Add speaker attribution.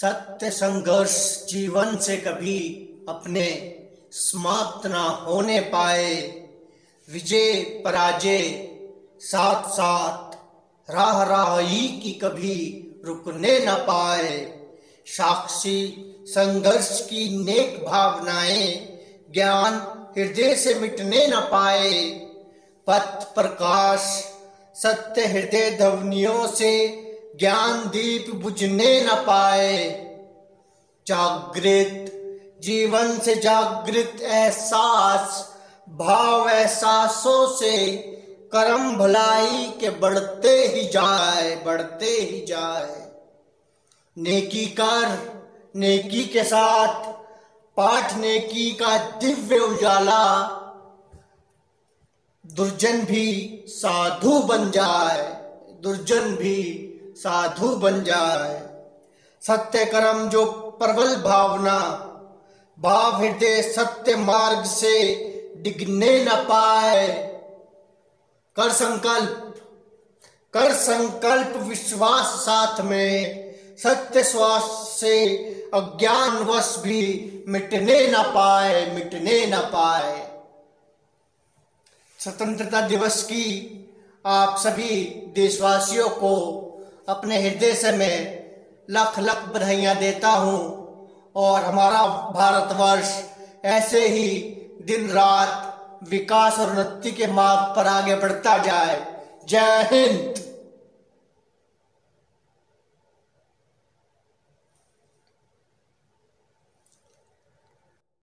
Speaker 1: सत्य संघर्ष जीवन से कभी अपने समाप्त ना होने पाए। विजय, पराजय साथ साथ राह राही की कभी रुकने न पाए। साक्षी संघर्ष की नेक भावनाएँ ज्ञान हृदय से मिटने न पाए। पथ प्रकाश सत्य हृदय ध्वनियों से ज्ञान दीप बुझने न पाए। जागृत, जीवन से जागृत एहसास, भाव एहसासों से कर्म भलाई के बढ़ते ही जाए, बढ़ते ही जाए। नेकी कर, नेकी के साथ, पाठ नेकी का दिव्य उजाला। दुर्जन भी साधु बन जाए, दुर्जन भी साधु बन जाए। सत्य कर्म जो प्रबल भावना, भाव हृदय सत्य मार्ग से डिगने न पाए। कर संकल्प कर संकल्प विश्वास साथ में, सत्य श्वास से अज्ञान वश भी मिटने न पाए, मिटने न पाए। स्वतंत्रता दिवस की आप सभी देशवासियों को अपने हृदय से मैं लख लख बधाइयाँ देता हूँ। और हमारा भारतवर्ष ऐसे ही दिन रात विकास और उन्नति के मार्ग पर आगे बढ़ता जाए। जय हिंद।